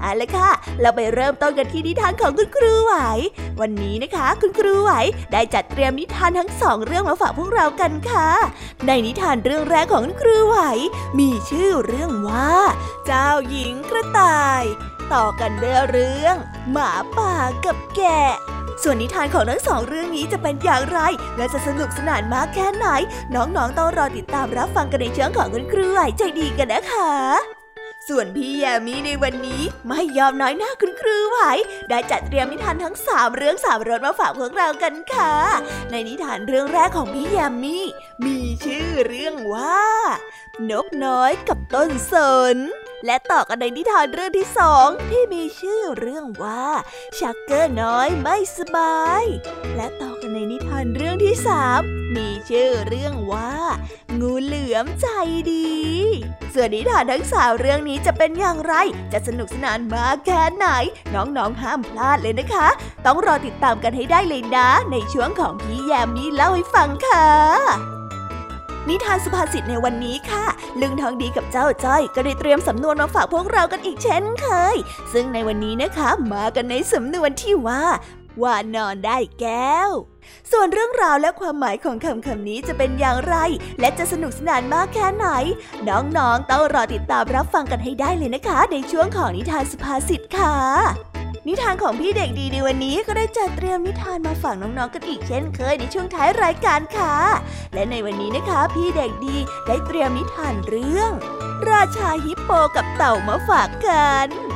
เอาละค่ะ เราไปเริ่มต้นกันที่นิทานของคุณครูไหว วันนี้นะคะ คุณครูไหวได้จัดเตรียมนิทานทั้งสองเรื่องมาฝากพวกเรากันค่ะ ในนิทานเรื่องแรกของคุณครูไหว มีชื่อเรื่องว่า เจ้าหญิงกระต่าย ต่อกันด้วยเรื่อง หมาป่ากับแกะส่วนนิทานของทั้งสองเรื่องนี้จะเป็นอย่างไร และจะสนุกสนานมากแค่ไหน น้องๆต้องรอติดตามรับฟังกันในช่องของคุณครูไหวใจดีกันนะคะ ส่วนพี่แยมีในวันนี้ไม่ยอมน้อยหน้าคุณครูไหว ได้จัดเตรียมนิทานทั้งสามเรื่องสามรสมาฝากพวกเรากันค่ะ ในนิทานเรื่องแรกของพี่แยมมี่มีชื่อเรื่องว่า นกน้อยกับต้นสน และต่อกันในนิทานเรื่องที่สองที่มีชื่อเรื่องว่าชักเกอร์น้อยไม่สบาย และต่อ ในนิทานเรื่องที่สามมีชื่อเรื่องว่า งูเหลือมใจดี ส่วนนิทานทั้งสาวเรื่องนี้จะเป็นอย่างไร จะสนุกสนานมากแค่ไหน น้องๆห้ามพลาดเลยนะคะ ต้องรอติดตามกันให้ได้เลยนะ ในช่วงของพี่แยมมี่เล่าให้ฟังค่ะนิทานสุภาษิตในวันนี้ค่ะลึงทองดีกับเจ้าจ้อย ก็ได้เตรียมสำนวนมาฝากพวกเรากันอีกเช่นเคย ซึ่งในวันนี้นะคะมากันในสำนวนที่ว่า ว่านอนได้แก้ว ส่วนเรื่องราวและความหมายของคำคำนี้จะเป็นอย่างไร และจะสนุกสนานมากแค่ไหน น้องๆต้องรอติดตามรับฟังกันให้ได้เลยนะคะ ในช่วงของนิทานสุภาษิตค่ะนิทานของพี่เด็กดีในวันนี้ก็ได้จัดเตรียมนิทานมาฝากน้องๆกันอีกเช่นเคยในช่วงท้ายรายการค่ะ และในวันนี้นะคะ พี่เด็กดีได้เตรียมนิทานเรื่อง ราชาฮิปโปกับเต่ามาฝากกัน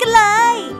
กันเลย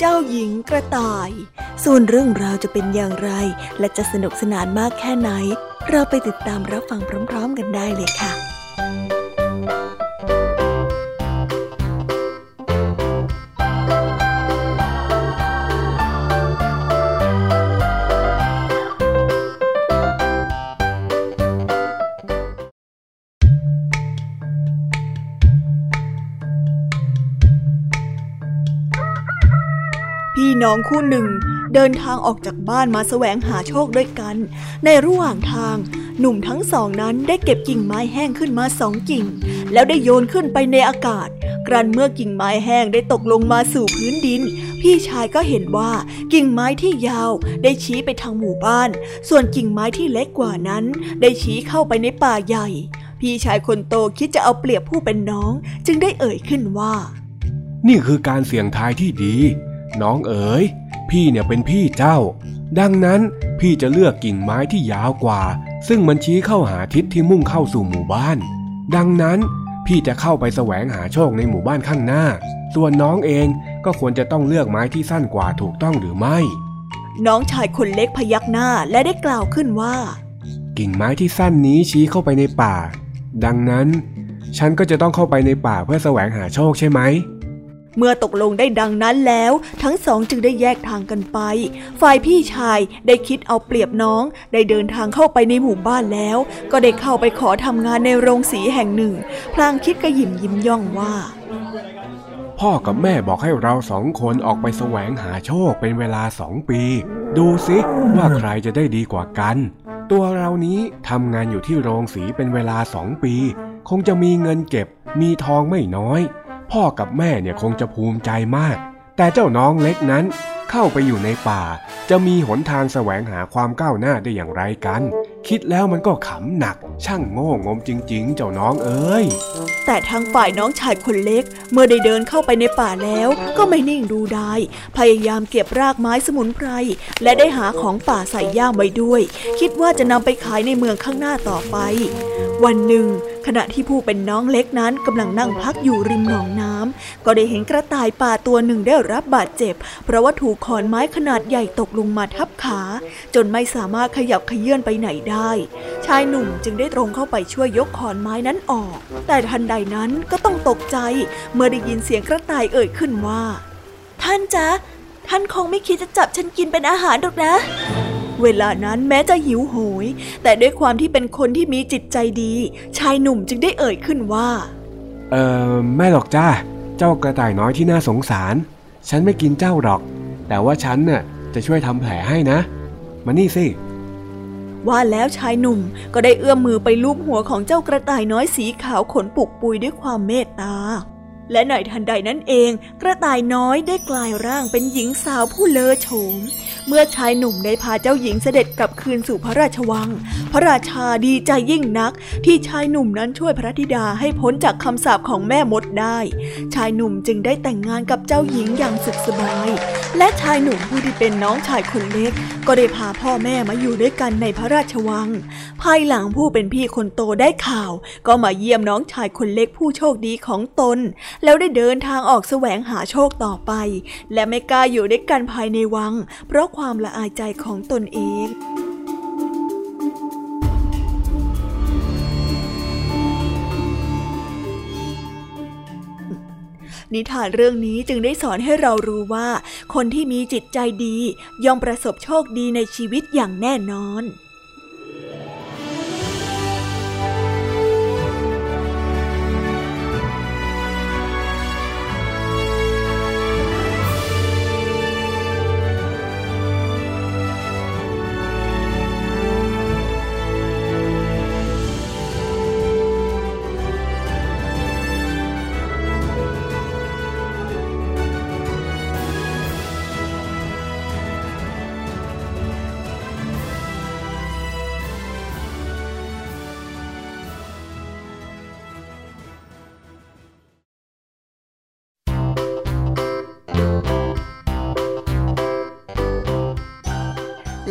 เจ้าหญิงกระต่าย ส่วนเรื่องราวจะเป็นอย่างไร และจะสนุกสนานมากแค่ไหน เราไปติดตามรับฟังพร้อม ๆ กันได้เลยค่ะ น้องคู่หนึ่ง เดินทางออกจากบ้านมาแสวงหาโชคด้วยกัน ในระหว่างทางหนุ่มทั้งสองนั้นได้เก็บกิ่งไม้แห้งขึ้นมาสองกิ่ง แล้วได้โยนขึ้นไปในอากาศ กรันเมื่อกิ่งไม้แห้งได้ตกลงมาสู่พื้นดิน พี่ชายก็เห็นว่ากิ่งไม้ที่ยาวได้ชี้ไปทางหมู่บ้าน ส่วนกิ่งไม้ที่เล็กกว่านั้น ได้ชี้เข้าไปในป่าใหญ่ พี่ชายคนโตคิดจะเอาเปรียบผู้เป็นน้อง จึงได้เอ่ยขึ้นว่า นี่คือการเสี่ยงทายที่ดี น้องเอ๋ย พี่เนี่ยเป็นพี่เจ้า ดังนั้นพี่จะเลือกกิ่งไม้ที่ยาวกว่า ซึ่งมันชี้เข้าหาทิศที่มุ่งเข้าสู่หมู่บ้าน ดังนั้นพี่จะเข้าไปแสวงหาโชคในหมู่บ้านข้างหน้า ส่วนน้องเองก็ควรจะต้องเลือกไม้ที่สั้นกว่าถูกต้องหรือไม่ น้องชายคนเล็กพยักหน้าและได้กล่าวขึ้นว่า กิ่งไม้ที่สั้นนี้ชี้เข้าไปในป่า ดังนั้น ฉันก็จะต้องเข้าไปในป่าเพื่อแสวงหาโชคใช่ไหม เมื่อตกลงได้ดังนั้นแล้ว ทั้งสองจึงได้แยกทางกันไป ฝ่ายพี่ชายได้คิดเอาเปรียบน้อง ได้เดินทางเข้าไปในหมู่บ้านแล้ว ก็ได้เข้าไปขอทำงานในโรงสีแห่งหนึ่ง พลางคิดกระยิมยิ้มย่องว่า พ่อกับแม่บอกให้เราสองคนออกไปแสวงหาโชคเป็นเวลาสองปี ดูสิว่าใครจะได้ดีกว่ากัน ตัวเรานี้ทำงานอยู่ที่โรงสีเป็นเวลาสองปี คงจะมีเงินเก็บ มีทองไม่น้อย พ่อกับแม่เนี่ยคงจะภูมิใจมาก แต่เจ้าน้องเล็กนั้นเข้าไปอยู่ในป่า จะมีหนทางแสวงหาความก้าวหน้าได้อย่างไรกัน คิดแล้วมันก็ขำหนัก ช่างโง่งมจริง ๆ เจ้าน้องเอ้ย แต่ทางฝ่ายน้องชายคนเล็ก เมื่อได้เดินเข้าไปในป่าแล้ว ก็ไม่นิ่งดูได้ พยายามเก็บรากไม้สมุนไพร และได้หาของป่าใส่ย่ามไว้ด้วย คิดว่าจะนำไปขายในเมืองข้างหน้าต่อไป วันหนึ่ง ขณะที่ผู้เป็นน้องเล็กนั้นกำลังนั่งพักอยู่ริมหนองน้ำก็ได้เห็นกระต่ายป่าตัวหนึ่งได้รับบาดเจ็บ เพราะว่าถูกขอนไม้ขนาดใหญ่ตกลงมาทับขา จนไม่สามารถขยับขยื่นไปไหนได้ชายหนุ่มจึงได้ตรงเข้าไปช่วยยกขอนไม้นั้นออก แต่ทันใดนั้นก็ต้องตกใจ เมื่อได้ยินเสียงกระต่ายเอ่ยขึ้นว่า ท่านจ๊ะ ท่านคงไม่คิดจะจับฉันกินเป็นอาหารหรอกนะเวลานั้นแม้จะหิวโหย แต่ด้วยความที่เป็นคนที่มีจิตใจดี ชายหนุ่มจึงได้เอ่ยขึ้นว่า เออไม่หรอกจ้าเจ้ากระต่ายน้อยที่น่าสงสาร ฉันไม่กินเจ้าหรอก แต่ว่าฉันน่ะจะช่วยทำแผลให้นะ มานี่สิ ว่าแล้วชายหนุ่มก็ได้เอื้อมมือไปลูบหัวของเจ้ากระต่ายน้อยสีขาวขนปุกปุยด้วยความเมตตา และในทันใดนั้นเอง กระต่ายน้อยได้กลายร่างเป็นหญิงสาวผู้เลอโฉม เมื่อชายหนุ่มได้พาเจ้าหญิงเสด็จกลับคืนสู่พระราชวัง พระราชาดีใจยิ่งนัก ที่ชายหนุ่มนั้นช่วยพระธิดาให้พ้นจากคำสาปของแม่มดได้ ชายหนุ่มจึงได้แต่งงานกับเจ้าหญิงอย่างสุขสบาย และชายหนุ่มผู้ที่เป็นน้องชายคนเล็ก ก็ได้พาพ่อแม่มาอยู่ด้วยกันในพระราชวัง ภายหลังผู้เป็นพี่คนโตได้ข่าว ก็มาเยี่ยมน้องชายคนเล็กผู้โชคดีของตนแล้วได้เดินทางออกแสวงหาโชคต่อไป และไม่กล้าอยู่ด้วยกันภายในวัง เพราะความละอายใจของตนเองนิทานเรื่องนี้จึงได้สอนให้เรารู้ว่า คนที่มีจิตใจดีย่อมประสบโชคดีในชีวิตอย่างแน่นอน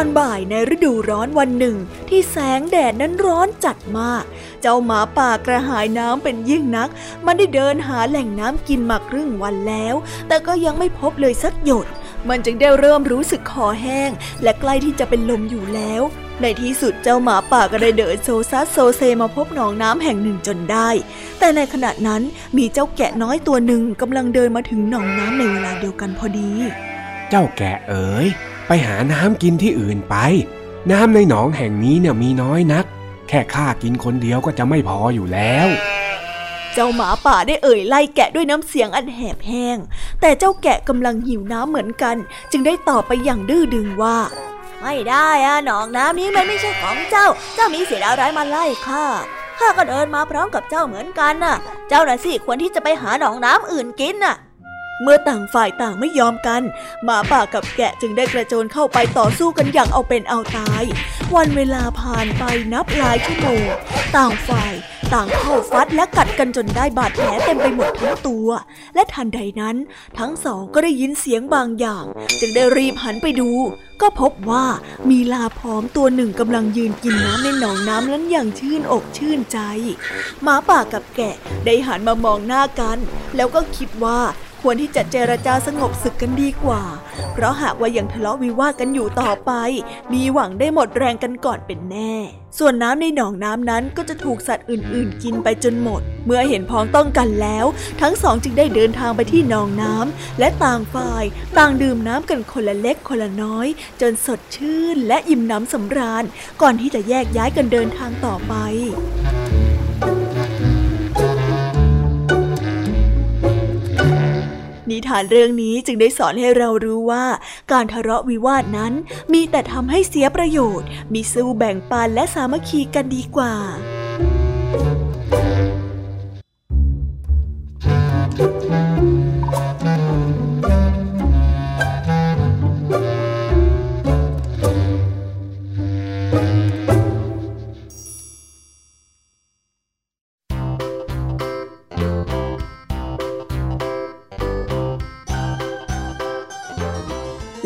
อนบ่ายในฤดูร้อนวันหนึ่ง ที่แสงแดดนั้นร้อนจัดมาก เจ้าหมาป่ากระหายน้ำเป็นยิ่งนัก มันได้เดินหาแหล่งน้ำกินมาครึ่งวันแล้ว แต่ก็ยังไม่พบเลยสักหยด มันจึงได้เริ่มรู้สึกคอแห้ง และใกล้ที่จะเป็นลมอยู่แล้ว ในที่สุดเจ้าหมาป่าก็ได้เดินโซซัสโซเซมาพบหนองน้ำแห่งหนึ่งจนได้ แต่ในขณะนั้นมีเจ้าแกะน้อยตัวหนึ่งกำลังเดินมาถึงหนองน้ำในเวลาเดียวกันพอดี เจ้าแกะเอ๋ย ไปหาน้ำกินที่อื่นไป น้ำในหนองแห่งนี้เนี่ยมีน้อยนัก แค่ข้ากินคนเดียวก็จะไม่พออยู่แล้ว เจ้าหมาป่าได้เอ่ยไล่แกะด้วยน้ำเสียงอันแหบแห้ง แต่เจ้าแกะกำลังหิวน้ำเหมือนกัน จึงได้ตอบไปอย่างดื้อดึงว่า ไม่ได้อะหนองน้ำนี้มันไม่ใช่ของเจ้า เจ้ามีเสียอะไรมาไล่ข้าข้าก็เดินมาพร้อมกับเจ้าเหมือนกันน่ะ เจ้าน่ะสิควรที่จะไปหาหนองน้ำอื่นกินน่ะ เมื่อต่างฝ่ายต่างไม่ยอมกัน หมาป่ากับแกะจึงได้กระโจนเข้าไปต่อสู้กันอย่างเอาเป็นเอาตาย วันเวลาผ่านไปนับหลายชั่วโมง ต่างฝ่ายต่างเข้าฟัดและกัดกันจนได้บาดแผลเต็มไปหมดทั้งตัว และทันใดนั้น ทั้งสองก็ได้ยินเสียงบางอย่าง จึงได้รีบหันไปดู ก็พบว่ามีลาพร้อมตัวหนึ่งกำลังยืนกินน้ำในหนองน้ำนั้นอย่างชื่นอกชื่นใจ หมาป่ากับแกะได้หันมามองหน้ากัน แล้วก็คิดว่า ควรที่จะเจรจาสงบศึกกันดีกว่า เพราะหากว่ายังทะเลาะวิวาทกันอยู่ต่อไป มีหวังได้หมดแรงกันก่อนเป็นแน่ ส่วนน้ำในหนองน้ำนั้นก็จะถูกสัตว์อื่น ๆ กินไปจนหมด เมื่อเห็นพ้องต้องกันแล้ว ทั้งสองจึงได้เดินทางไปที่หนองน้ำและต่างฝ่าย ต่างดื่มน้ำกันคนละเล็กคนละน้อย จนสดชื่นและอิ่มน้ำสำราญ ก่อนที่จะแยกย้ายกันเดินทางต่อไป นิทานเรื่องนี้จึงได้สอนให้เรารู้ว่า การทะเลาะวิวาทนั้น มีแต่ทำให้เสียประโยชน์ มีสู้แบ่งปันและสามัคคีกันดีกว่า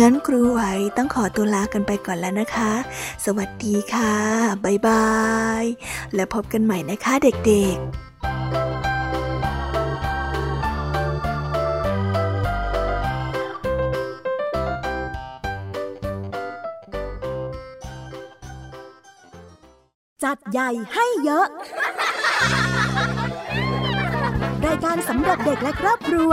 งั้นครูไหวต้องขอตัวลากันไปก่อนแล้วนะคะ สวัสดีค่ะ บ๊ายบาย แล้วพบกันใหม่นะคะเด็กๆจัดใหญ่ให้เยอะ รายการสำหรับเด็กและครอบครัว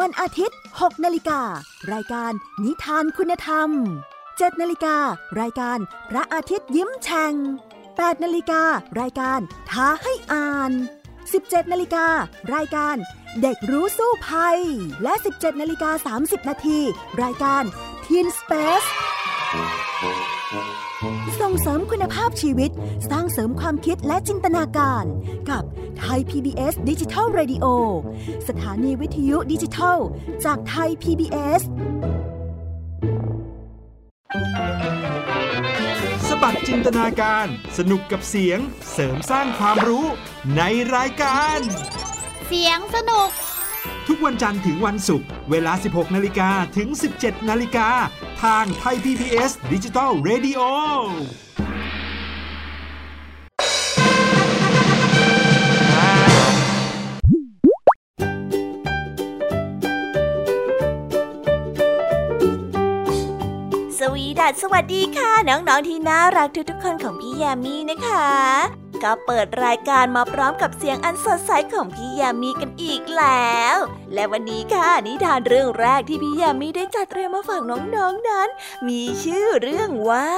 วันอาทิตย์ 6 นาฬิกา รายการนิทานคุณธรรม 7 นาฬิกา รายการพระอาทิตย์ยิ้มแฉ่ง 8 นาฬิกา รายการท้าให้อ่าน 17 นาฬิกา รายการเด็กรู้สู้ภัย และ 17 นาฬิกา 30 นาที รายการ Teen Space ส่งเสริมคุณภาพชีวิต สร้างเสริมความคิดและจินตนาการ กับไทย PBS ดิจิทัล Radio สถานีวิทยุดิจิทัล จากไทย PBS สบัดจินตนาการ สนุกกับเสียง เสริมสร้างความรู้ในรายการ เสียงสนุก ทุกวันจันทร์ถึงวันศุกร์เวลา 16 นาฬิกาถึง 17 นาฬิกา ทางไทย PPS ดิจิตอล Radio วีดัสสวัสดีค่ะ น้องๆที่น่ารักทุกๆคนของพี่ยามีนะคะ ก็เปิดรายการมาพร้อมกับเสียงอันสดใสของพี่ยามีกันอีกแล้ว และวันนี้ค่ะนิทานเรื่องแรกที่พี่ยามีได้จัดเตรียมมาฝากน้องๆนนั้น มีชื่อเรื่องว่า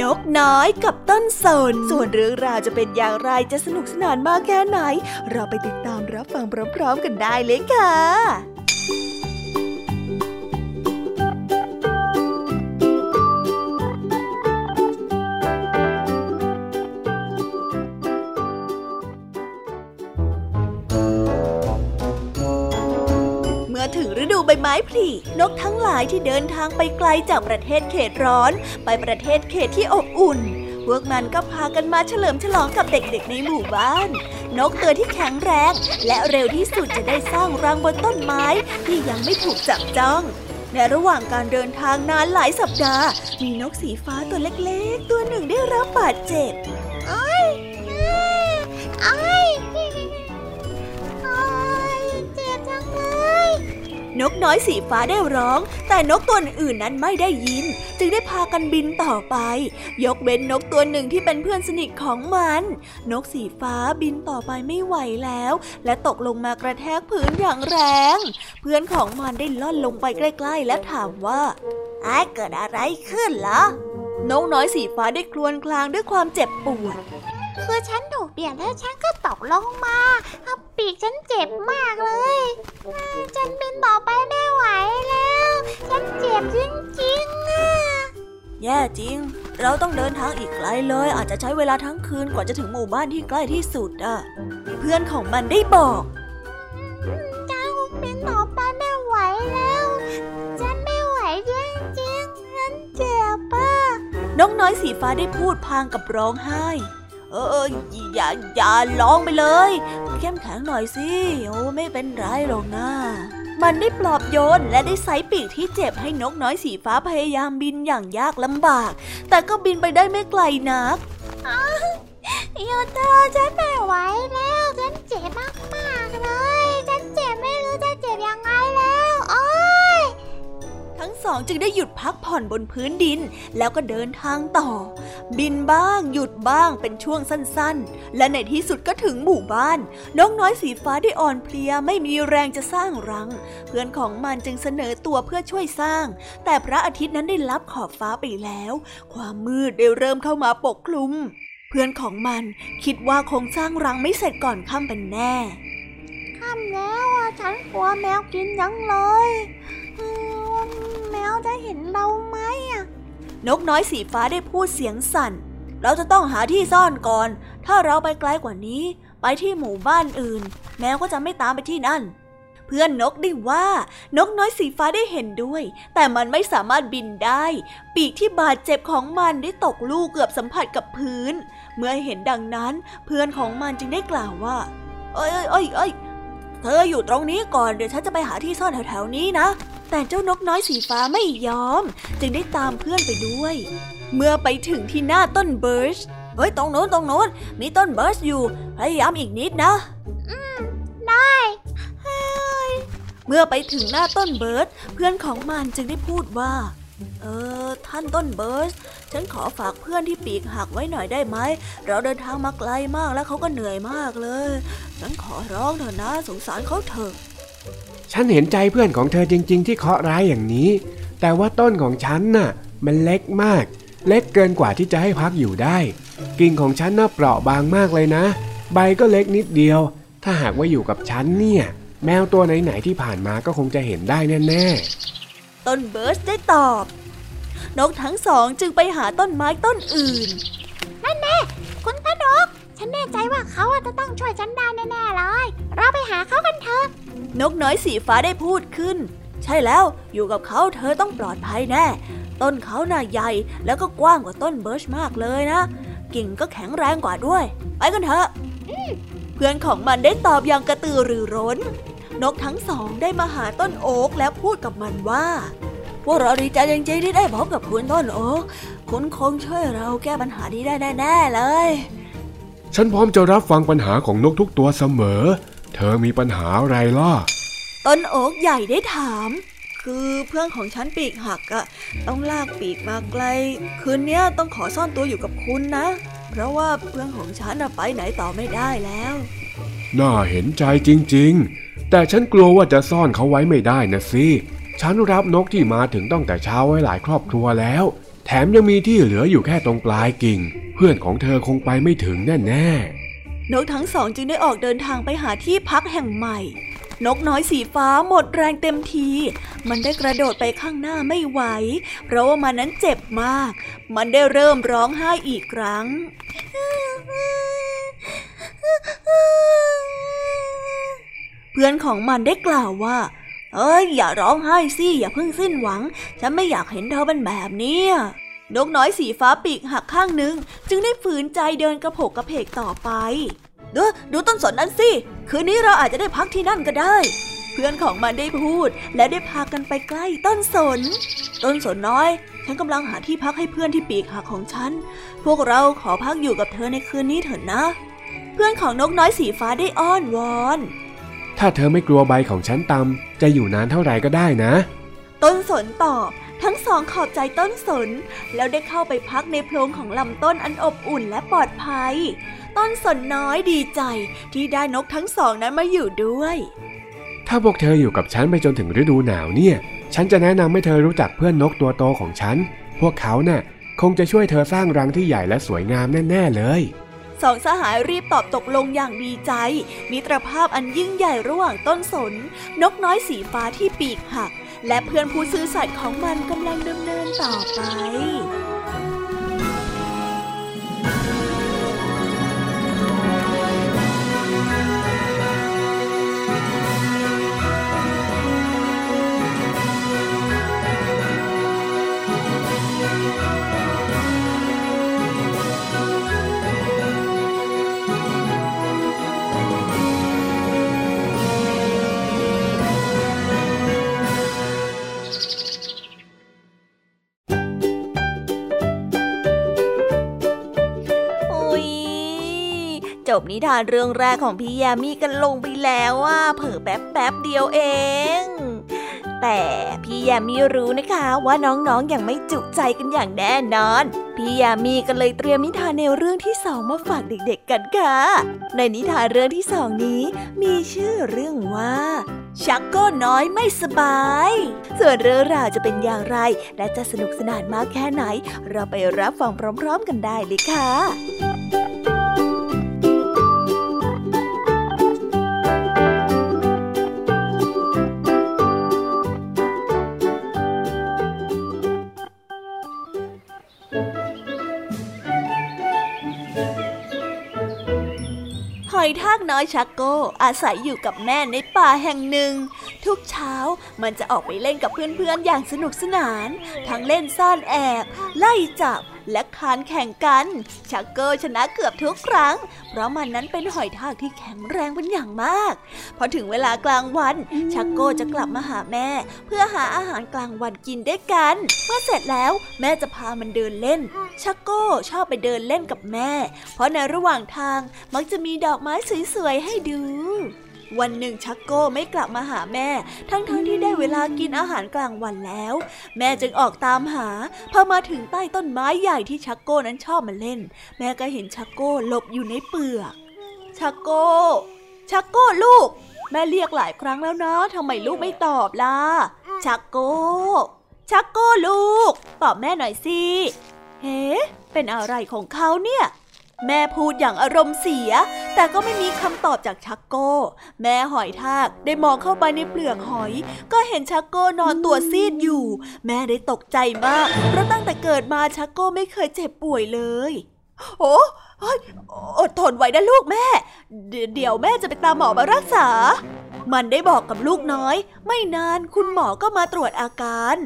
นกน้อยกับต้นสน ส่วนเรื่องราวจะเป็นอย่างไรจะสนุกสนานมากแค่ไหน เราไปติดตามรับฟังพร้อมๆกันได้เลยค่ะ ใบไม้ผลินกทั้งหลายที่เดินทางไปไกลจากประเทศเขตร้อน ไปประเทศเขตที่อบอุ่น พวกมันก็พากันมาเฉลิมฉลองกับเด็กๆในหมู่บ้าน นกตัวที่แข็งแรง และเร็วที่สุดจะได้สร้างรังบนต้นไม้ที่ยังไม่ถูกจับจ้องในระหว่างการเดินทางนานหลายสัปดาห์ มีนกสีฟ้าตัวเล็กๆ ตัวหนึ่งได้รับบาดเจ็บ อ้ยอ้ยอ้ย นกน้อยสีฟ้าได้ร้อง แต่นกตัวอื่นนั้นไม่ได้ยิน จึงได้พากันบินต่อไป ยกเว้นนกตัวหนึ่งที่เป็นเพื่อนสนิทของมัน นกสีฟ้าบินต่อไปไม่ไหวแล้ว และตกลงมากระแทกพื้นอย่างแรง เพื่อนของมันได้ล่อนลงไปใกล้ ๆ และถามว่าไอ้เกิดอะไรขึ้นเหรอนกน้อยสีฟ้าได้ครวญครางด้วยความเจ็บปวด คือฉันถูกเบี่ยงแล้วฉันก็ตกลงมาเอาปีกฉันเจ็บมากเลยอืมฉันบินต่อไปไม่ไหวแล้ว ฉันเจ็บจริงๆอะแย่จริง เราต้องเดินทางอีกไกลเลย อาจจะใช้เวลาทั้งคืนกว่าจะถึงหมู่บ้านที่ใกล้ที่สุดอะ เพื่อนของมันได้บอกฉันบินต่อไปไม่ไหวแล้ว ฉันไม่ไหวจริงๆฉันเจ็บอะนกน้อยสีฟ้าได้พูดพางกับร้องไห้ เอออย่าอย่าร้องไปเลย เข้มแข็งหน่อยสิ โอ้ไม่เป็นไรหรอกนะมันได้ปลอบโยนและได้ไซปีกที่เจ็บให้นกน้อยสีฟ้าพยายามบินอย่างยากลำบาก แต่ก็บินไปได้ไม่ไกลนักอยุดเธอฉันไม่ไหวแล้วฉันเจ็บมากๆเลย สองจึงได้หยุดพักผ่อนบนพื้นดิน แล้วก็เดินทางต่อ บินบ้างหยุดบ้างเป็นช่วงสั้นๆ และในที่สุดก็ถึงหมู่บ้านนกน้อยสีฟ้าได้อ่อนเพลียไม่มีแรงจะสร้างรัง เพื่อนของมันจึงเสนอตัวเพื่อช่วยสร้าง แต่พระอาทิตย์นั้นได้ลับขอบฟ้าไปแล้ว ความมืดได้เริ่มเข้ามาปกคลุม เพื่อนของมันคิดว่าคงสร้างรังไม่เสร็จก่อนค่ำเป็นแน่ค่ำแล้วฉันกลัวแมวกินยังเลย แมวจะเห็นเราไหมอะนกน้อยสีฟ้าได้พูดเสียงสั่น เราจะต้องหาที่ซ่อนก่อน ถ้าเราไปไกลกว่านี้ ไปที่หมู่บ้านอื่น แมวก็จะไม่ตามไปที่นั่น เพื่อนนกได้ว่า นกน้อยสีฟ้าได้เห็นด้วย แต่มันไม่สามารถบินได้ ปีกที่บาดเจ็บของมันได้ตกลูกเกือบสัมผัสกับพื้น เมื่อเห็นดังนั้น เพื่อนของมันจึงได้กล่าวว่า เอ้ยเอ้ยเอ้ย เอ้ยเธออยู่ตรงนี้ก่อนเดี๋ยวฉันจะไปหาที่ซ่อนแถวๆนี้นะ แต่เจ้านกน้อยสีฟ้าไม่ยอม จึงได้ตามเพื่อนไปด้วย เมื่อไปถึงที่หน้าต้นเบิร์ชเฮ้ยตรงโน้นตรงโน้นมีต้นเบิร์ชอยู่พยายามอีกนิดนะได้เมื่อไปถึงหน้าต้นเบิร์ชเพื่อนของมันจึงได้พูดว่า เออท่านต้นเบิร์ชฉันขอฝากเพื่อนที่ปีกหักไว้หน่อยได้ไหม เราเดินทางมาไกลมากแล้วเขาก็เหนื่อยมากเลย ฉันขอร้องเถอะนะสงสารเขาเถอะ ฉันเห็นใจเพื่อนของเธอจริง ๆ ที่เคาะร้ายอย่างนี้ แต่ว่าต้นของฉันน่ะ มันเล็กมาก เล็กเกินกว่าที่จะให้พักอยู่ได้ กิ่งของฉันน่ะเปราะบางมากเลยนะ ใบก็เล็กนิดเดียว ถ้าหากว่าอยู่กับฉันเนี่ย แมวตัวไหนๆที่ผ่านมาก็คงจะเห็นได้แน่ๆ ต้นเบิร์สได้ตอบ นกทั้งสองจึงไปหาต้นไม้ต้นอื่น นั่นแน่คุณพ่อนก ฉันแน่ใจว่าเขาจะต้องช่วยฉันได้แน่ๆเลย เราไปหาเขากันเถอะ นกน้อยสีฟ้าได้พูดขึ้น ใช่แล้วอยู่กับเขาเธอต้องปลอดภัยแน่ ต้นเขาน่าใหญ่แล้วก็กว้างกว่าต้นเบิร์ชมากเลยนะ กิ่งก็แข็งแรงกว่าด้วย ไปกันเถอะเพื่อนของมันได้ตอบอย่างกระตือรือร้น นกทั้งสองได้มาหาต้นโอ๊กแล้วพูดกับมันว่า พวกเราดีใจจริงๆที่ได้พบกับคุณต้นโอ๊กคุณคงช่วยเราแก้ปัญหานี้ได้แน่ๆเลย ฉันพร้อมจะรับฟังปัญหาของนกทุกตัวเสมอ เธอมีปัญหาอะไรล่ะ ต้นโอ๊กใหญ่ได้ถาม คือเพื่อนของฉันปีกหักอะต้องลากปีกมาไกล คืนนี้ต้องขอซ่อนตัวอยู่กับคุณนะ เพราะว่าเพื่อนของฉันไปไหนต่อไม่ได้แล้ว น่าเห็นใจจริงๆ แต่ฉันกลัวว่าจะซ่อนเขาไว้ไม่ได้นะสิฉันรับนกที่มาถึงตั้งแต่เช้าไว้หลายครอบครัวแล้ว แถมยังมีที่เหลืออยู่แค่ตรงปลายกิ่ง เพื่อนของเธอคงไปไม่ถึงแน่แน่นกทั้งสองจึงได้ออกเดินทางไปหาที่พักแห่งใหม่ นกน้อยสีฟ้าหมดแรงเต็มที มันได้กระโดดไปข้างหน้าไม่ไหว เพราะว่ามันนั้นเจ็บมาก มันได้เริ่มร้องไห้อีกครั้ง เพื่อนของมันได้กล่าวว่า เอ้ย อย่าร้องไห้สิ อย่าเพิ่งสิ้นหวัง ฉันไม่อยากเห็นเธอเป็นแบบนี้นกน้อยสีฟ้าปีกหักข้างหนึ่ง จึงได้ฝืนใจเดินกระโผกกระเพกต่อไปดูดูต้นสนนั้นสิ คืนนี้เราอาจจะได้พักที่นั่นก็ได้ เพื่อนของมันได้พูด และได้พากันไปใกล้ต้นสน ต้นสนน้อย ฉันกำลังหาที่พักให้เพื่อนที่ปีกหักของฉัน พวกเราขอพักอยู่กับเธอในคืนนี้เถอะนะ เพื่อนของนกน้อยสีฟ้าได้อ้อนวอน ถ้าเธอไม่กลัวใบของฉันตำจะอยู่นานเท่าไหร่ก็ได้นะ ต้นสนตอบทั้งสองขอบใจต้นสน แล้วได้เข้าไปพักในโพรงของลำต้นอันอบอุ่นและปลอดภัย ต้นสนน้อยดีใจที่ได้นกทั้งสองนั้นมาอยู่ด้วย ถ้าพวกเธออยู่กับฉันไปจนถึงฤดูหนาวเนี่ย ฉันจะแนะนำให้เธอรู้จักเพื่อนนกตัวโตของฉัน พวกเขาเนะ่ะคงจะช่วยเธอสร้างรังที่ใหญ่และสวยงามแน่ ๆ เลย สองสหายรีบตอบตกลงอย่างดีใจ มิตรภาพอันยิ่งใหญ่ระหว่างต้นสน นกน้อยสีฟ้าที่ปีกหัก และเพื่อนผู้ซื่อสัตย์ของมันกำลังดำเนินต่อไป บนิทานเรื่องแรกของพี่ยามีกันลงไปแล้วว่าเผิ่แป๊บแป๊บเดียวเอง แต่พี่ยามีรู้นะคะว่าน้องๆออย่างไม่จุใจกันอย่างแน่นอน พี่ยามีก็เลยเตรียมนิทานแนวเรื่องที่สองมาฝากเด็กๆกันค่ะ ในนิทานเรื่องที่สองนี้ มีชื่อเรื่องว่าชักก็น้อยไม่สบาย ส่วนเรื่องราวจะเป็นอย่างไร และจะสนุกสนานมากแค่ไหน เราไปรับฟังพร้อม ๆ กันได้เลยค่ะ อยทากน้อยชักโกอาศัยอยู่กับแม่ในป่าแห่งหนึ่ง ทุกเช้ามันจะออกไปเล่นกับเพื่อนๆอย่างสนุกสนาน ทั้งเล่นซ่อนแอบ ไล่จับ และคานแข่งกัน ชักโกชนะเกือบทุกครั้ง เพราะมันนั้นเป็นหอยทากที่แข็งแรงเป็นอย่างมาก พอถึงเวลากลางวัน ชักโกจะกลับมาหาแม่ เพื่อหาอาหารกลางวันกินด้วยกัน เมื่อเสร็จแล้วแม่จะพามันเดินเล่น ชักโกชอบไปเดินเล่นกับแม่ เพราะในระหว่างทางมักจะมีดอกไม้สวยๆให้ดู วันหนึ่งชักโก้ไม่กลับมาหาแม่ ทั้งๆที่ได้เวลากินอาหารกลางวันแล้ว แม่จึงออกตามหา พอมาถึงใต้ต้นไม้ใหญ่ที่ชักโก้นั้นชอบมาเล่น แม่ก็เห็นชักโก้หลบอยู่ในเปลือกชักโก้ชักโก้ลูก แม่เรียกหลายครั้งแล้วนะทำไมลูกไม่ตอบล่ะชักโก้ชักโก้ลูก ตอบแม่หน่อยสิเฮ้เป็นอะไรของเขาเนี่ย แม่พูดอย่างอารมณ์เสีย แต่ก็ไม่มีคำตอบจากชักโก้ แม่หอยทากได้มองเข้าไปในเปลือกหอย ก็เห็นชักโก้นอนตัวซีดอยู่ แม่ได้ตกใจมาก เพราะตั้งแต่เกิดมาชักโก้ไม่เคยเจ็บป่วยเลยโอ้อดทนไว้นะลูกแม่ เดี๋ยวแม่จะไปตามหมอมารักษา มันได้บอกกับลูกน้อย ไม่นานคุณหมอก็มาตรวจอาการ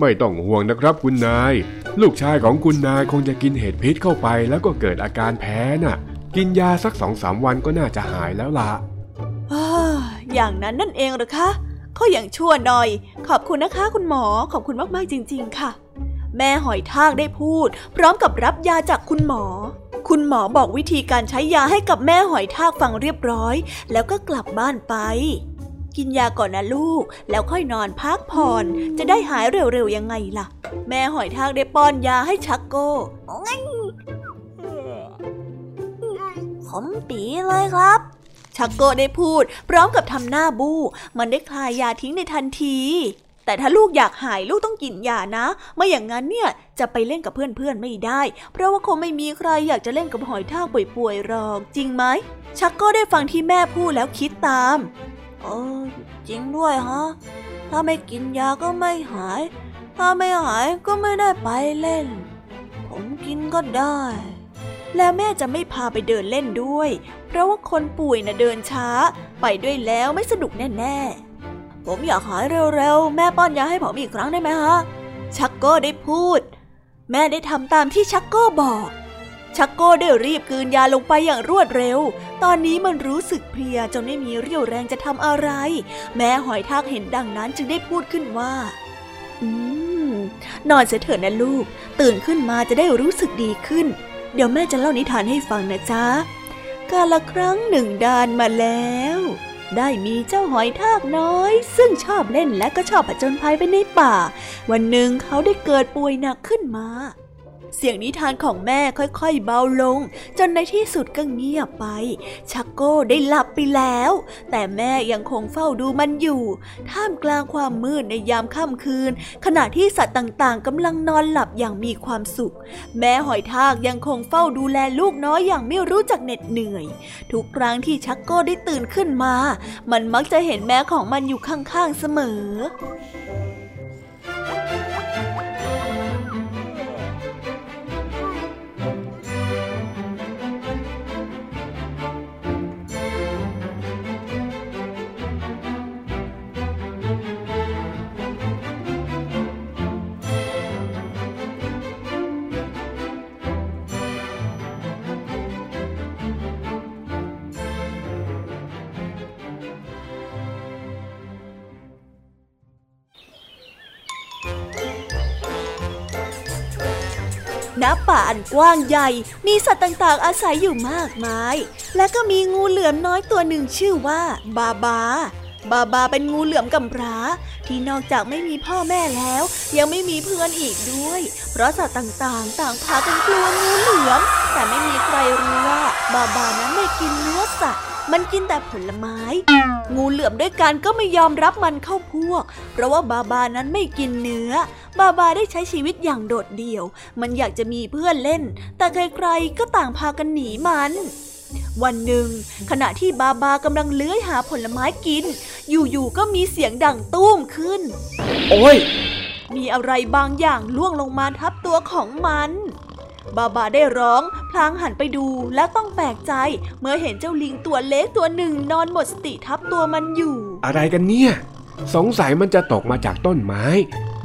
ไม่ต้องห่วงนะครับคุณนาย ลูกชายของคุณนายคงจะกินเห็ดพิษเข้าไปแล้วก็เกิดอาการแพ้น่ะ กินยาสักสองสามวันก็น่าจะหายแล้วล่ะอย่างนั้นนั่นเองหรือคะเขาอย่างชั่วหน่อย ขอบคุณนะคะ คุณหมอขอบคุณมากๆจริง ๆ ค่ะ แม่หอยทากได้พูด พร้อมกับรับยาจากคุณหมอ คุณหมอบอกวิธีการใช้ยาให้กับแม่หอยทากฟังเรียบร้อย แล้วก็กลับบ้านไป กินยาก่อนนะลูก แล้วค่อยนอนพักผ่อน จะได้หายเร็วๆยังไงล่ะ แม่หอยทากได้ป้อนยาให้ชักโก้ขมปีเลยครับ ชักโก้ได้พูด พร้อมกับทำหน้าบู้ มันได้คลายยาทิ้งในทันที แต่ถ้าลูกอยากหายลูกต้องกินยานะไม่อย่างนั้นเนี่ยจะไปเล่นกับเพื่อนๆไม่ได้ เพราะว่าคงไม่มีใครอยากจะเล่นกับหอยทากป่วยๆหรอก จริงไหมชักโก้ได้ฟังที่แม่พูดแล้วคิดตาม เออจริงด้วยฮะ ถ้าไม่กินยาก็ไม่หาย ถ้าไม่หายก็ไม่ได้ไปเล่น ผมกินก็ได้ แล้วแม่จะไม่พาไปเดินเล่นด้วย เพราะว่าคนป่วยนะ่ะเดินช้า ไปด้วยแล้วไม่สนุกแน่ๆ ผมอยากหายเร็วๆ แม่ป้อนยาให้ผมอีกครั้งได้ไหมฮะ ชักโก้ได้พูด แม่ได้ทำตามที่ชักโก้บอก ชักโก้ได้รีบกืนยาลงไปอย่างรวดเร็ว ตอนนี้มันรู้สึกเพลียจนไม่มีเรี่ยวแรงจะทำอะไร แม่หอยทากเห็นดังนั้นจึงได้พูดขึ้นว่า อืม นอนเสียเถอะนะลูก ตื่นขึ้นมาจะได้รู้สึกดีขึ้น เดี๋ยวแม่จะเล่านิทานให้ฟังนะจ๊ะ กาละครั้งหนึ่งดานมาแล้ว ได้มีเจ้าหอยทากน้อย ซึ่งชอบเล่นและก็ชอบผจญภัยไปในป่า วันหนึ่งเขาได้เกิดป่วยหนักขึ้นมา เสียงนิทานของแม่ค่อยๆเบาลง จนในที่สุดก็เงียบไป ชักโก้ได้หลับไปแล้ว แต่แม่ยังคงเฝ้าดูมันอยู่ ท่ามกลางความมืดในยามค่ำคืน ขณะที่สัตว์ต่างๆกำลังนอนหลับอย่างมีความสุข แม่หอยทากยังคงเฝ้าดูแลลูกน้อยอย่างไม่รู้จักเหน็ดเหนื่อย ทุกครั้งที่ชักโก้ได้ตื่นขึ้นมา มันมักจะเห็นแม่ของมันอยู่ข้างๆเสมอ ณป่าอันกว้างใหญ่ มีสัตว์ต่างๆอาศัยอยู่มากมาย และก็มีงูเหลือมน้อยตัวหนึ่งชื่อว่า บาบา บาบาเป็นงูเหลือมกำพร้า ที่นอกจากไม่มีพ่อแม่แล้ว ยังไม่มีเพื่อนอีกด้วย เพราะสัตว์ต่างๆ ต่างพากันกลัวงูเหลือม แต่ไม่มีใครรู้ว่า บาบานั้นไม่กินเนื้อสัตว์ มันกินแต่ผลไม้ งูเหลือมด้วยกันก็ไม่ยอมรับมันเข้าพวก เพราะว่าบาบานั้นไม่กินเนื้อ บาบาได้ใช้ชีวิตอย่างโดดเดี่ยว มันอยากจะมีเพื่อนเล่น แต่ใครๆก็ต่างพากันหนีมันวันหนึ่ง ขณะที่บาบากำลังเลื้อยหาผลไม้กิน อยู่ๆก็มีเสียงดังตุ้มขึ้น โอ้ย มีอะไรบางอย่างล่วงลงมาทับตัวของมัน บาบาได้ร้อง พลางหันไปดูและต้องแปลกใจ เมื่อเห็นเจ้าลิงตัวเล็กตัวหนึ่งนอนหมดสติทับตัวมันอยู่ อะไรกันเนี่ย สงสัยมันจะตกมาจากต้นไม้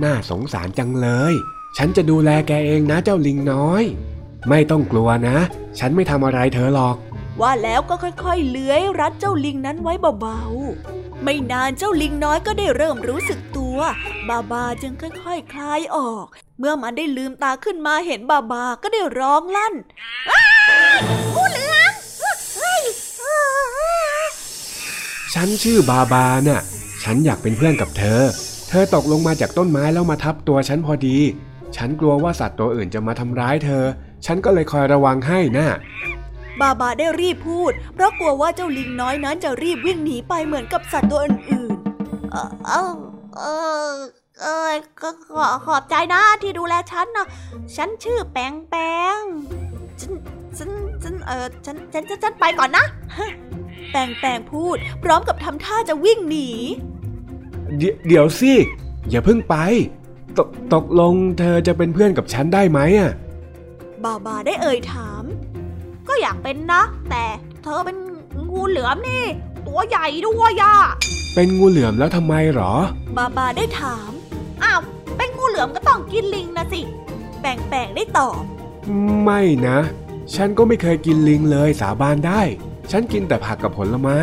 น่าสงสารจังเลย ฉันจะดูแลแกเองนะเจ้าลิงน้อย ไม่ต้องกลัวนะ ฉันไม่ทำอะไรเธอหรอก ว่าแล้วก็ค่อยๆ เลื้อยรัดเจ้าลิงนั้นไว้เบาๆ ไม่นานเจ้าลิงน้อยก็ได้เริ่มรู้สึกตั ว บาบาจึงค่อยๆคคลายออก เมื่อมันได้ลืมตาขึ้นมาเห็นบาบาก็ได้ร้องลั่นงูเหลือมฉันชื่อบาบาน่ะ ฉันอยากเป็นเพื่อนกับเธอ เธอตกลงมาจากต้นไม้แล้วมาทับตัวฉันพอดี ฉันกลัวว่าสัตว์ตัวอื่นจะมาทำร้ายเธอ ฉันก็เลยคอยระวังให้นะ่ะบาบาได้รีบพูด เพราะกลัวว่าเจ้าลิงน้อยนั้นจะรีบวิ่งหนีไปเหมือนกับสัตว์ตัวอื่นๆเออ เออเอ้ยก็ขอขอบใจนะที่ดูแลฉันนะฉันชื่อแปงแปงฉันฉันฉันเออฉันฉันฉันไปก่อนนะ แปงแปงพูด พร้อมกับทำท่าจะวิ่งหนีเดี๋ยวเดี๋ยวสิ อย่าเพิ่งไป ตกตกลงเธอจะเป็นเพื่อนกับฉันได้ไหมอะ บาบาได้เอ่ยถาม ก็อยากเป็นนะ แต่เธอเป็นงูเหลือมนี่ ตัวใหญ่ด้วยย่ะ เป็นงูเหลือมแล้วทำไมหรอบาบาได้ถาม อ้าว เป็นงูเหลือมก็ต้องกินลิงนะสิ แปงแปงได้ตอบ ไม่นะ ฉันก็ไม่เคยกินลิงเลยสาบานได้ ฉันกินแต่ผักกับผลไม้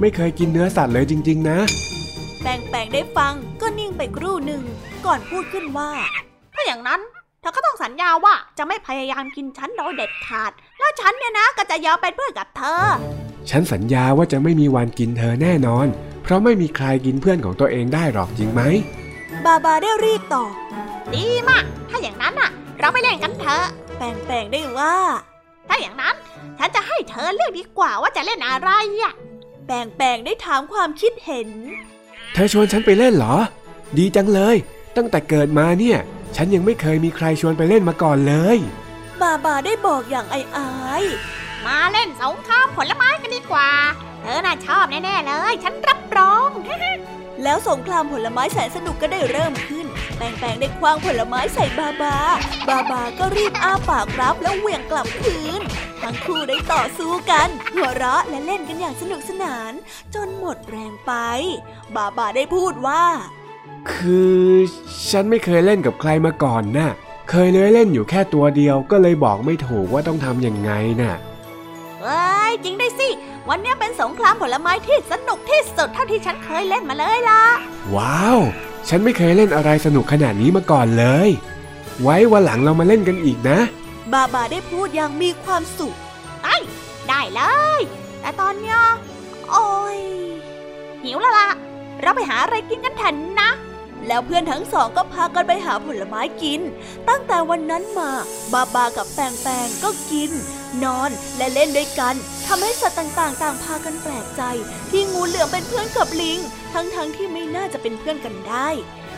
ไม่เคยกินเนื้อสัตว์เลยจริง ๆ นะ แปงแปงได้ฟังก็นิ่งไปครู่หนึ่ง ก่อนพูดขึ้นว่า ถ้าอย่างนั้นเธอก็ต้องสัญญาว่าจะไม่พยายามกินฉันโดยเด็ดขาด แล้วฉันเนี่ยนะก็จะยอมเป็นเพื่อนกับเธอ ฉันสัญญาว่าจะไม่มีวันกินเธอแน่นอน เพราะไม่มีใครกินเพื่อนของตัวเองได้หรอกจริงไหม บาบาได้รีบตอบดีมาก ถ้าอย่างนั้นน่ะ เราไปเล่นกันเถอะ แปงแปงได้ว่า ถ้าอย่างนั้น ฉันจะให้เธอเลือกดีกว่าว่าจะเล่นอะไรอะแปงแปงได้ถามความคิดเห็น เธอชวนฉันไปเล่นเหรอ ดีจังเลย ตั้งแต่เกิดมาเนี่ย ฉันยังไม่เคยมีใครชวนไปเล่นมาก่อนเลย บาบาได้บอกอย่างอายอายมาเล่นสงครามผลไม้กันดีกว่าเธอน่าชอบแน่ๆเลย ฉันรับรอง แล้วสงครามผลไม้แสนสนุกก็ได้เริ่มขึ้น แปงแปงได้คว้างผลไม้ใส่บาบา บาบาก็รีบอ้าปากรับแล้วเหวี่ยงกลับคืน ทั้งคู่ได้ต่อสู้กัน หัวเราะและเล่นกันอย่างสนุกสนาน จนหมดแรงไป บาบาได้พูดว่า คือฉันไม่เคยเล่นกับใครมาก่อนนะ่ะ เคยเลยเล่นอยู่แค่ตัวเดียวก็เลยบอกไม่ถูกว่าต้องทำยังไงน่ะเอ้ยจริงได้สิ วันนี้เป็นสงครามผลไม้ที่สนุกที่สุดเท่าที่ฉันเคยเล่นมาเลยล่ะ ว้าว ฉันไม่เคยเล่นอะไรสนุกขนาดนี้มาก่อนเลย ไว้วันหลังเรามาเล่นกันอีกนะ บาบาได้พูดอย่างมีความสุขได้เลย แต่ตอนเนี้ยโอ้ยหิวแล้วล่ะ เราไปหาอะไรกินกันเถอะนะ แล้วเพื่อนทั้งสองก็พากันไปหาผลไม้กิน ตั้งแต่วันนั้นมา บาบากับแปงแปงก็กิน นอนและเล่นด้วยกันทำให้สัตว์ต่างๆ ต่างพากันแปลกใจ ที่งูเหลือมเป็นเพื่อนกับลิง ทั้งๆที่ไม่น่าจะเป็นเพื่อนกันได้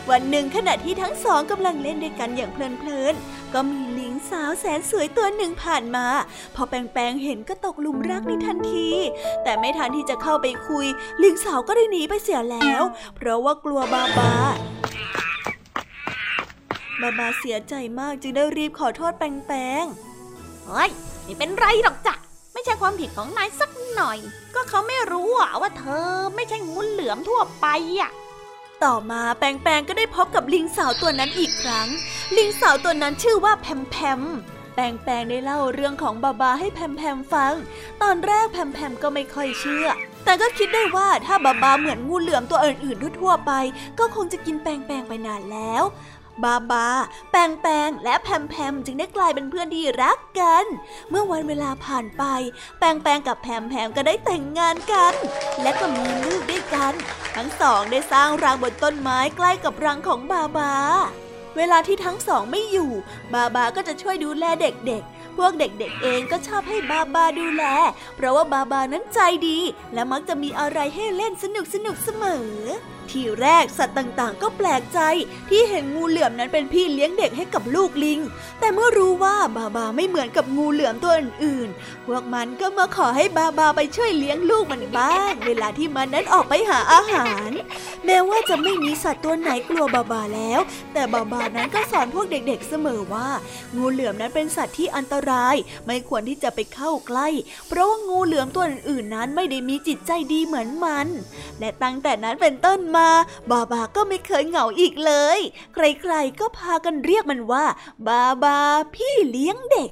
วันหนึ่งขณะที่ทั้งสองกำลังเล่นด้วยกันอย่างเพลินๆก็มีลิงสาวแสนสวยตัวหนึ่งผ่านมา พอแปงแปงเห็นก็ตกหลุมรักในทันที แต่ไม่ทันที่จะเข้าไปคุย ลิงสาวก็ได้หนีไปเสียแล้ว เพราะว่ากลัวบาบาบาบาเสียใจมากจึงได้รีบขอโทษแปงแปงเฮ้ย ไม่เป็นไรหรอกจ้ะไม่ใช่ความผิดของนายสักหน่อย ก็เขาไม่รู้ว่าเธอไม่ใช่งูเหลือมทั่วไปอะต่อมาแปงแปงก็ได้พบกับลิงสาวตัวนั้นอีกครั้ง ลิงสาวตัวนั้นชื่อว่าแพมแพมแปงแปงได้เล่าเรื่องของบาบาให้แพมแพมฟัง ตอนแรกแพมแพมก็ไม่ค่อยเชื่อ แต่ก็คิดได้ว่าถ้าบาบาเหมือนงูเหลือมตัวอื่นๆทั่วๆไป ก็คงจะกินแปงแปงไปนานแล้ว บาบา แปงแปงและแพมแพมจึงได้กลายเป็นเพื่อนที่รักกัน เมื่อวันเวลาผ่านไป แปงแปงกับแพมแพมก็ได้แต่งงานกัน และก็มีลูกด้วยกัน ทั้งสองได้สร้างรังบนต้นไม้ใกล้กับรังของบาบา เวลาที่ทั้งสองไม่อยู่ บาบาก็จะช่วยดูแลเด็กๆ พวกเด็กๆเองก็ชอบให้บาบาดูแล เพราะว่าบาบานั้นใจดี และมักจะมีอะไรให้เล่นสนุกสนุกๆเสมอ ทีแรกสัตว์ต่างๆ ก็แปลกใจที่เห็นงูเหลือมนั้นเป็นพี่เลี้ยงเด็กให้กับลูกลิง แต่เมื่อรู้ว่าบาบาไม่เหมือนกับงูเหลือมตัวอื่นๆ พวกมันก็มาขอให้บาบาไปช่วยเลี้ยงลูกมันบ้าง เวลาที่มันนั้นออกไปหาอาหาร แม้ว่าจะไม่มีสัตว์ตัวไหนกลัวบาบาแล้ว แต่บาบานั้นก็สอนพวกเด็กๆเสมอว่า งูเหลือมนั้นเป็นสัตว์ที่อันตราย ไม่ควรที่จะไปเข้าใกล้ เพราะว่างูเหลือมตัวอื่นๆนั้นไม่ได้มีจิตใจดีเหมือนมัน และตั้งแต่นั้นเป็นต้นมาบาบาก็ไม่เคยเหงาอีกเลย ใครๆก็พากันเรียกมันว่า บาบาพี่เลี้ยงเด็ก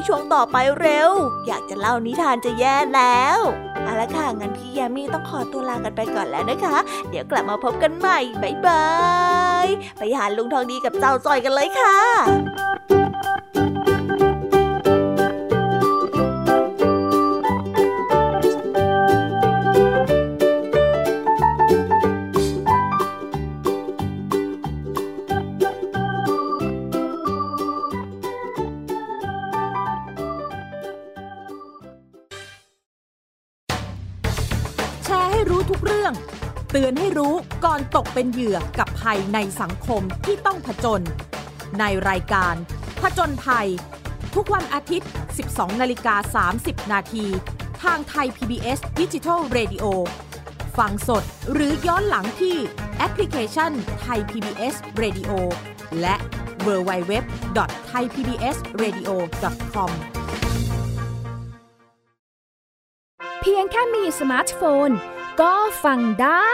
ช่วงต่อไปเร็ว อยากจะเล่านิทานจะแย่แล้วเอาละค่ะงั้นพี่ยามีต้องขอตัวลากันไปก่อนแล้วนะคะ เดี๋ยวกลับมาพบกันใหม่บ๊ายบายไปหาลุงทองดีกับเจ้าจอยกันเลยค่ะ อนตกเป็นเหยื่อกับภัยในสังคมที่ต้องผจญในรายการ ผจญภัย ทุกวันอาทิตย์ 12 นาฬิกา 30 นาทีทางไทย PBS d i g i ดิจิ Radio ฟังสดหรือย้อนหลังที่แอปพลิเคชันไทย PBS Radio และ w w w t h a i PBS Radio com เพียงแค่มีสมาร์ทโฟน ก็ฟังได้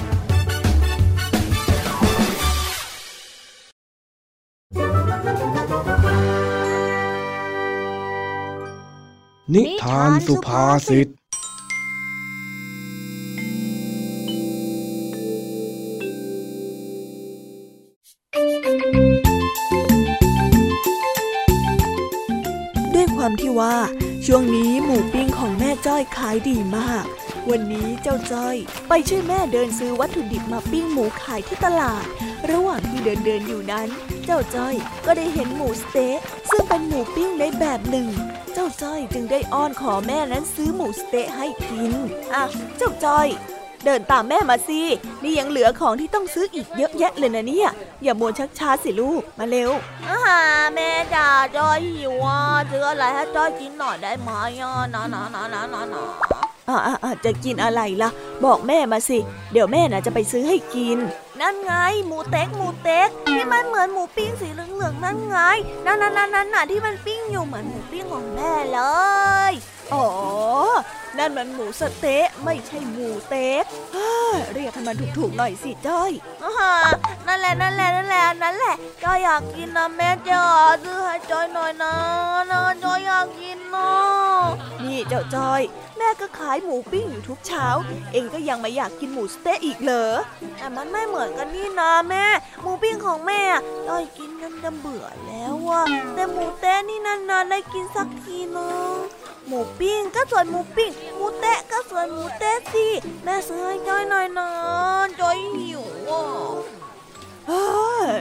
นิทานสุภาษิต ด้วยความที่ว่า ช่วงนี้หมูปิ้งของแม่จ้อยขายดีมาก วันนี้เจ้าจ้อย ไปช่วยแม่เดินซื้อวัตถุดิบมาปิ้งหมูขายที่ตลาด ระหว่างที่เดินเดินอยู่นั้น เจ้าจ้อยก็ได้เห็นหมูสเต๊ะซึ่งเป็นหมูปิ้งในแบบหนึ่ง เจ้าจ้อยจึงได้อ้อนขอแม่นั้นซื้อหมูสเต๊ะให้กินอะเจ้าจ้อย เดินตามแม่มาสินี่ยังเหลือของที่ต้องซื้ออีกเยอะแยะเลยนะเนี่ย อย่ามัวชักช้าสิลูกมาเร็วอาหาแม่จ๋าจ้อยหิวอะซื้ออะไรให้จ้อยกินหน่อยได้ไหมอะนะนะนะนะนะนะอ่าจะกินอะไรล่ะ บอกแม่มาสิ เดี๋ยวแม่น่ะจะไปซื้อให้กิน นั่นไง หมูเต็กหมูเต็กที่มันเหมือนหมูปิ้งสีเหลืองๆนั่นไงนั่นนั่นนั่นน่ะที่มันปิ้งอยู่เหมือนหมูปิ้งของแม่เลยอ๋อ นั่นมันหมูสเต๊ะไม่ใช่หมูเต๊กเรียกให้มันถูกๆหน่อยสิจ้อยนั่นแหละนั่นแหละนั่นแหละนั่นแหละจ้อยอยากกินนะแม่จ้าซื้อให้จ้อยหน่อยนะนะจ้อยอยากกินนะนี่เจ้าจ้อย แม่ก็ขายหมูปิ้งอยู่ทุกเช้า เองก็ยังไม่อยากกินหมูสเต๊ะอีกเหรอแต่มันไม่เหมือนกันนี่นะแม่ หมูปิ้งของแม่ต้อยกินจนจะเบื่อแล้วอะแต่หมูเต๊ะนี่นานๆได้กินสักทีนึง หมูปิ้งก็ส่วนหมูปิ้ง หมูเตะก็ส่วนหมูเตะสิ แม่ซื้อให้จ้อยหน่อยนะจ้อยหิวอะ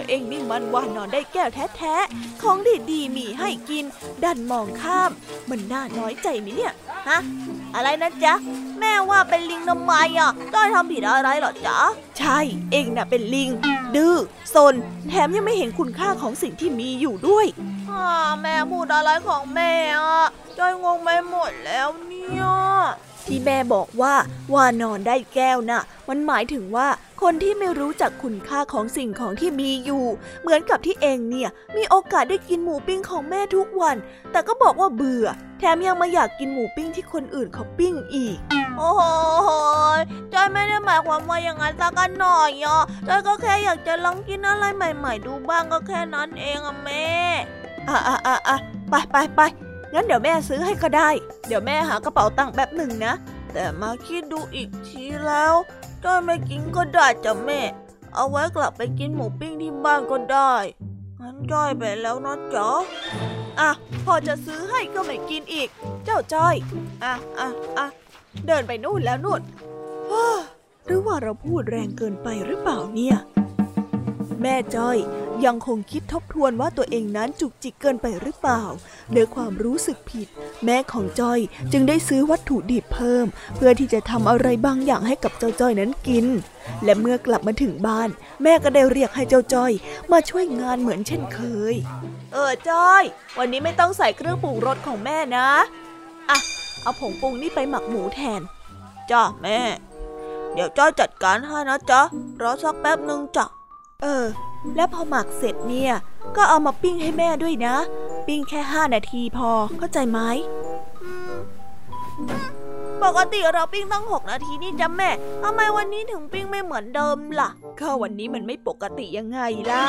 เอ็งนี่มันว่านอนได้แก้วแท้ๆ ของดีๆมีให้กิน ดันมองข้าม มันน่าน้อยใจไหมเนี่ย ฮะ อะไรนะจ๊ะ แม่ว่าเป็นลิงทำไมอะ จ้อยทำผิดอะไรหรอจ๊ะ ใช่ เอ็งน่ะเป็นลิง ดื้อ ซน แถมยังไม่เห็นคุณค่าของสิ่งที่มีอยู่ด้วย แม่พูดอะไรของแม่อะจอยงงไปหมดแล้วเนี่ยที่แม่บอกว่า ว่านอนได้แก้วน่ะ มันหมายถึงว่าคนที่ไม่รู้จักคุณค่าของสิ่งของที่มีอยู่ เหมือนกับที่เองเนี่ย มีโอกาสได้กินหมูปิ้งของแม่ทุกวัน แต่ก็บอกว่าเบื่อ แถมยังมาอยากกินหมูปิ้งที่คนอื่นเขาปิ้งอีก โอ้โหจอยไม่ได้หมายความว่าอย่างนั้นสักหน่อยอะจอยก็แค่อยากจะลองกินอะไรใหม่ ๆ ดูบ้างก็แค่นั้นเองอะแม่ อะอะอะอะไปไปไปงั้นเดี๋ยวแม่ซื้อให้ก็ได้ เดี๋ยวแม่หากระเป๋าตังค์แป๊บหนึ่งนะ แต่มาคิดดูอีกทีแล้วจ้อยไม่กินก็ได้จ้ะแม่ เอาไว้กลับไปกินหมูปิ้งที่บ้านก็ได้งั้นจ้อยไปแล้วนะจ๊ะอะพอจะซื้อให้ก็ไม่กินอีก เจ้าจ้อย อะอะอะเดินไปนู่นแล้วนู่นหรือว่าเราพูดแรงเกินไปหรือเปล่าเนี่ย แม่จ้อย ยังคงคิดทบทวนว่าตัวเองนั้นจุกจิกเกินไปหรือเปล่าด้วยความรู้สึกผิด แม่ของจ้อยจึงได้ซื้อวัตถุดิบเพิ่ม เพื่อที่จะทำอะไรบางอย่างให้กับเจ้าจ้อยนั้นกิน และเมื่อกลับมาถึงบ้าน แม่ก็ได้เรียกให้เจ้าจ้อย มาช่วยงานเหมือนเช่นเคย เออจ้อย วันนี้ไม่ต้องใส่เครื่องปรุงรสของแม่นะอะเอาผงปรุงนี่ไปหมักหมูแทนจ้าแม่ เดี๋ยวจ้อยจัดการให้นะจ๊ะรอสักแป๊บหนึ่งจ้ะ เออ แล้วพอหมักเสร็จเนี่ย ก็เอามาปิ้งให้แม่ด้วยนะ ปิ้งแค่ห้านาทีพอเข้าใจไหมปกติเราปิ้งตั้งหกนาทีนี่จ้ะแม่ทำไมวันนี้ถึงปิ้งไม่เหมือนเดิมล่ะก็วันนี้มันไม่ปกติยังไงล่ะ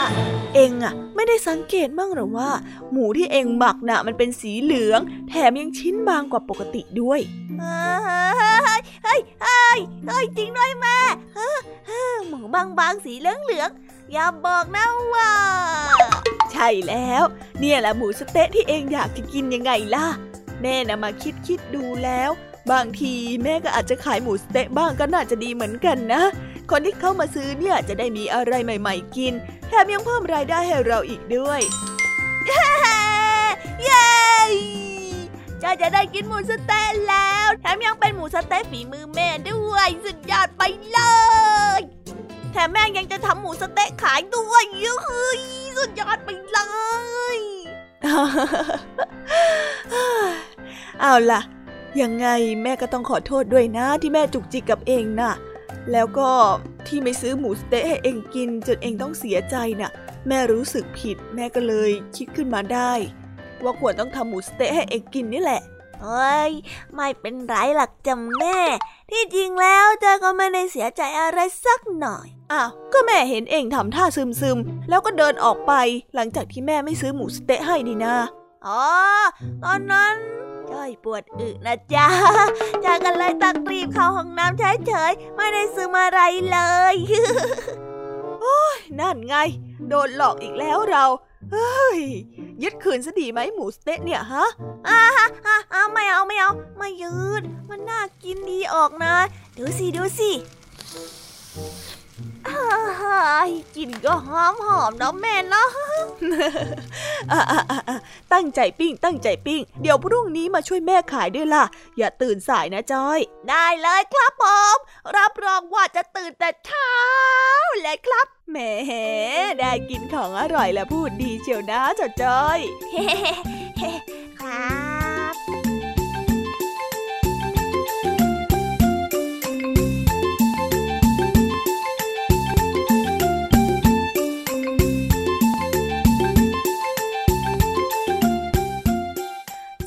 เองอะไม่ได้สังเกตบ้างหรอว่า หมูที่เองหมักน่ะมันเป็นสีเหลือง แถมยังชิ้นบางกว่าปกติด้วยเฮ้ยเฮ้ยเฮ้ยเฮ้ยจริงด้วยแม่หมูบางๆสีเหลืองๆอ อย่าบอกนะว่า ใช่แล้ว เนี่ยแหละหมูสเต๊ะที่เองอยากจะกินยังไงล่ะ แม่นะมาคิดคิดดูแล้ว บางทีแม่ก็อาจจะขายหมูสเต๊ะบ้างก็น่าจะดีเหมือนกันนะ คนที่เข้ามาซื้อเนี่ยจะได้มีอะไรใหม่ ๆ กิน แถมยังเพิ่มรายได้ให้เราอีกด้วยเย้เย้จะจะได้กินหมูสเต๊ะแล้ว แถมยังเป็นหมูสเต๊ะฝีมือแม่ด้วย สุดยอดไปเลย แถมแม่ยังจะทำหมูสเต๊ะขายด้วยเฮ้ยสุดยอดไปเลยเอาล่ะ ยังไงแม่ก็ต้องขอโทษด้วยนะที่แม่จุกจิกกับเองนะ่ะ แล้วก็ที่ไม่ซื้อหมูสเต๊ะให้เองกินจนเองต้องเสียใจน่ะ แม่รู้สึกผิด แม่ก็เลยคิดขึ้นมาได้ ว่าควรต้องทำหมูสเต๊ะให้เองกินนี่แหละ เฮ้ย ไม่เป็นไรหลักจำแม่ ที่จริงแล้วเจ้าก็ไม่ได้เสียใจอะไรสักหน่อยอ้าวก็แม่เห็นเองทำท่าซึมๆแล้วก็เดินออกไปหลังจากที่แม่ไม่ซื้อหมูสเต๊ะให้นี่นะอ๋อตอนนั้นจ้อยปวดอึนะจ๊ะจ้าก็เลยตักรีบเข้าห้องน้ำเฉยๆไม่ได้ซื้อมาอะไรเลยโอ้ยนั่นไง โดนหลอกอีกแล้วเรา เฮ้ย ยึดคืนซะดีไหมหมูสเต๊ะเนี่ยฮะอ่าฮะอ่าไม่เอาไม่เอาไม่ยืด มันน่ากินดีออกนะ ดูสิ ดูสิ กินก็หอมหอมเนาะแม่เนาะตั้งใจปิ้ง ตั้งใจปิ้ง เดี๋ยวพรุ่งนี้มาช่วยแม่ขายด้วยล่ะ อย่าตื่นสายนะจอย ได้เลยครับผม รับรองว่าจะตื่นแต่เช้าเลยครับแหมได้กินของอร่อยและพูดดีเชียวนะจจอยครับ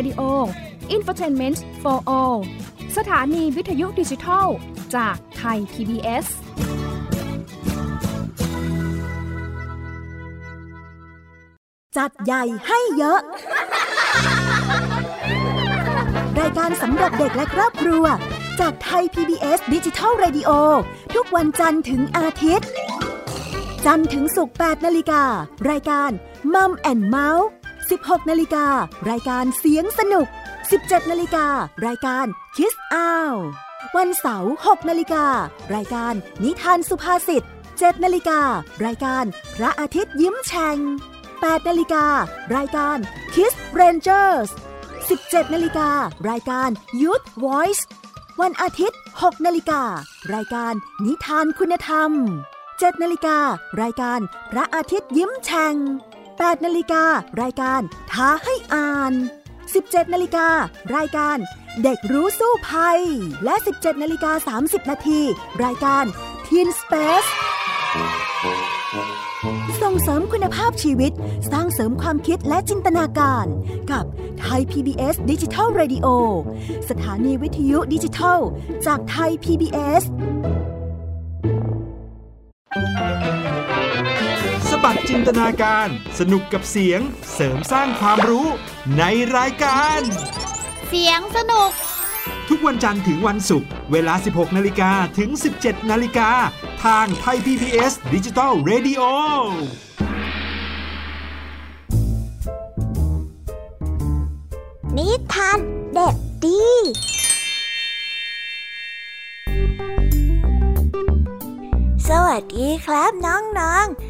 Radio Infotainment for All สถานีวิทยุดิจิทัล จากไทย PBS จัดใหญ่ให้เยอะ รายการสำหรับเด็กและครอบครัว จากไทย PBS ดิจิทัล Radio ทุกวันจันทร์ถึงอาทิตย์ จันทร์ถึงศุกร์8นาฬิกา รายการมัมแอนเมาส์ 16นาฬิการายการเสียงสนุก 17นาฬิการายการคิสอ้าววันเสาร์6นาฬิการายการนิทานสุภาษิต7นาฬิการายการพระอาทิตย์ยิ้มแฉ่ง8นาฬิการายการ Kiss Rangers 17นาฬิการายการ Youth Voice วันอาทิตย์6นาฬิการายการนิทานคุณธรรม7นาฬิการายการพระอาทิตย์ยิ้มแฉ่ง 8นาฬิการายการท้าให้อ่าน 17นาฬิการายการเด็กรู้สู้ภัย และ 17นาฬิกา30นาทีรายการ Teen Space ส่งเสริมคุณภาพชีวิต สร้างเสริมความคิดและจินตนาการ กับไทย PBS ดิจิทัล Radio สถานีวิทยุดิจิทัล จากไทย PBS จินตนาการ สนุกกับเสียงเสริมสร้างความรู้ในรายการ เสียงสนุก ทุกวันจันทร์ถึงวันศุกร์เวลา 16 นาฬิกาถึง 17 นาฬิกา ทางไทย PPS ดิจิทัล Radio นิทานเด็กดีสวัสดีครับน้องๆ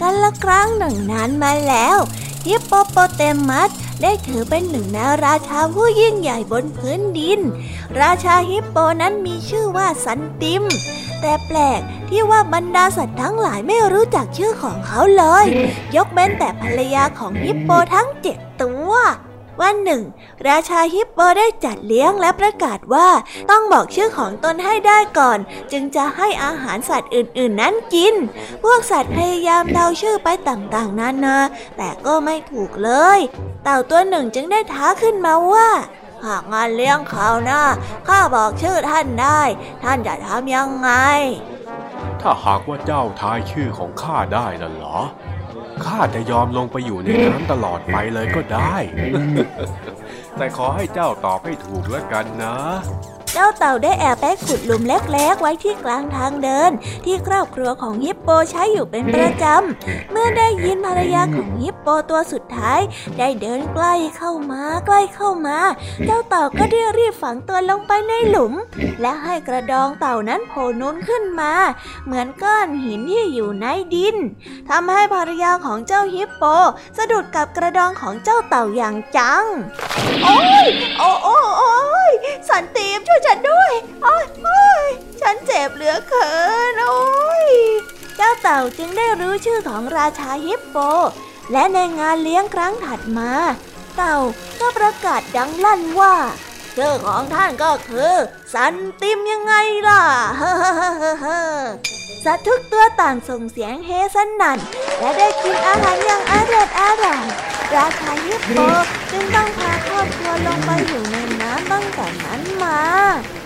กันละครั้งหนึ่งนานมาแล้วฮิปโปโปเตมัสได้ถือเป็นหนึ่งในราชาผู้ยิ่งใหญ่บนพื้นดิน ราชาฮิปโปนั้นมีชื่อว่าสันติม แต่แปลกที่ว่าบรรดาสัตว์ทั้งหลายไม่รู้จักชื่อของเขาเลย ยกเว้นแต่ภรรยาของฮิปโปทั้งเจ็ดตัว วันหนึ่ง ราชาฮิปโปได้จัดเลี้ยงและประกาศว่าต้องบอกชื่อของตนให้ได้ก่อน จึงจะให้อาหารสัตว์อื่นๆ นั้นกิน พวกสัตว์พยายามเดาชื่อไปต่างๆ นานา แต่ก็ไม่ถูกเลย เต่าตัวหนึ่งจึงได้ท้าขึ้นมาว่า หากงานเลี้ยงเขาวหน้าข้าบอกชื่อท่านได้ ท่านจะทำยังไง ถ้าหากว่าเจ้าทายชื่อของข้าได้น่ะเหรอ ข้าจะยอมลงไปอยู่ในน้ำตลอดไปเลยก็ได้ แต่ขอให้เจ้าตอบให้ถูกแล้วกันนะ เจ้าเต่าได้แอบไปขุดหลุมเล็กๆ ไว้ที่กลางทางเดิน ที่ครอบครัวของฮิปโปใช้อยู่เป็นประจำ เมื่อได้ยินภรรยาของฮิปโปตัวสุดท้าย ได้เดินใกล้เข้ามาใกล้เข้ามา เจ้าเต่าก็ได้รีบฝังตัวลงไปในหลุม และให้กระดองเต่านั้นโผล่นุนขึ้นมา เหมือนก้อนหินที่อยู่ในดินทำให้ภรรยาของเจ้าฮิปโป สะดุดกับกระดองของเจ้าเต่าอย่างจัง โอ้ยโอ้โอ้โอ้ยสันติมช่วยฉันด้วย โอ้ยโอ้ยฉันเจ็บเหลือเกินโอ้ย เจ้าเต่าจึงได้รู้ชื่อของราชาฮิปโป และในงานเลี้ยงครั้งถัดมา เต่าก็ประกาศดังลั่นว่าชื่อของท่านก็คือสันติมยังไงล่ะเฮ้อสัตว์ทุกตัวต่างส่งเสียงเฮสนั่น และได้กินอาหารอย่างอร่อยอร่อยราชาฮิปโปจึงต้องพาครอบครัวลงไปอยู่ใน น้ำตั้ง